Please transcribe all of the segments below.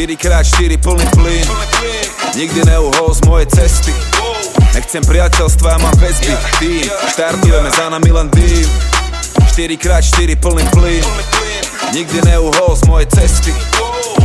4x4 plný plyn. Nikdy neuhol z mojej cesty. Nechcem priateľstva, mám väzby. Tým, štartujeme za nami len dým 4x4 plný plyn. Nikdy neuhol z mojej cesty.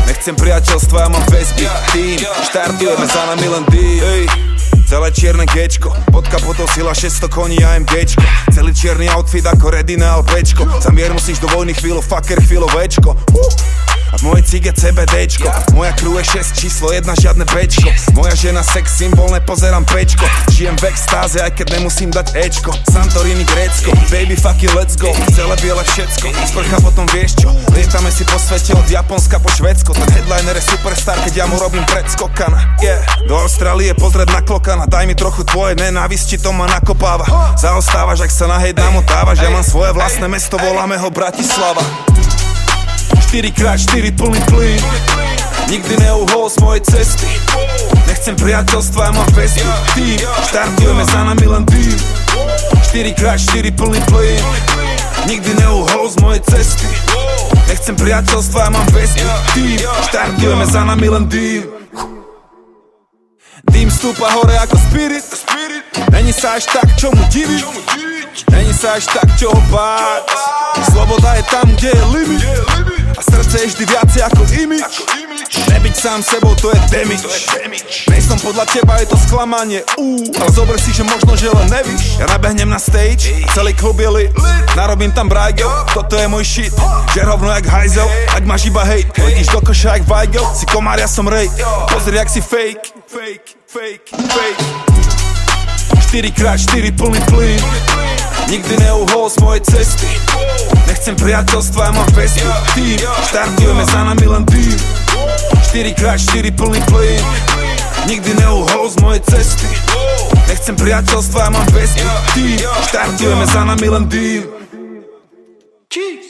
Nechcem priateľstva, mám väzby. Tým, štartujeme za nami len dým Celé čierne gečko, pod kapotou sila 600 koní AMGčko Celý čierny outfit ako Redina LPčko Za mier musíš do vojny chvíľu, fucker chvíľu večko uh. A v mojej cige CBDčko Moja crew je 6 číslo 1, žiadne bečko Moja žena sex symbol, nepozerám pečko Žijem v extáze, aj keď nemusím dať Ečko. Santorini, Grécko, baby fucking let's go. Celé biele všetko, sprcha potom vieš čo? Lietame si po svete od Japonska po Švedsko Ten headliner je superstar, keď ja mu robím predskokana Yeah, do Austrálie pozrieť na klokana. Daj mi trochu tvoje nenávisti, to ma nakopáva. Zaostávaš, ak sa na hejt namotávaš Ja mám svoje vlastné mesto, voláme ho Bratislava 4x4 plný plyn. Nikdy neuhol z mojej cesty. Nechcem priateľstva, ja mám väzby Tým, štartujeme za nami len tým 4x4 plný plyn. Nikdy neuhol z mojej cesty. Nechcem priateľstva, ja mám väzby Tým, štartujeme za nami len dým Dým stúpa hore ako spirit. Není sa až tak, čo mu diviť. Není sa až tak, čo ho báť Sloboda je tam, kde je limit A srdce je vždy viacej ako imič Nebyť sám sebou, to je damage. Nejsom podľa teba, je to sklamanie. Ú, ale zober si, že možno, že len nevíš. Ja nabehnem na stage, celý klub je lit. Narobím tam brajgel, toto je môj shit. Že rovno jak hajzel, ak máš iba hate. Hodíš do koša jak Weigel, si komár, ja som rej Pozri, jak si fake, fake, fake, fake. 4x4 plný plyn Nikdy neuhol z mojej cesty. Nechcem priateľstva, ja mám väzby Tým, štartujeme za nami len tým 4x4 plný plyn. Nikdy neuhol z mojej cesty. Nechcem priateľstva, ja mám väzby Tým, štartujeme za nami len tým Cheese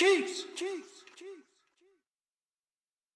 Cheese. Cheese.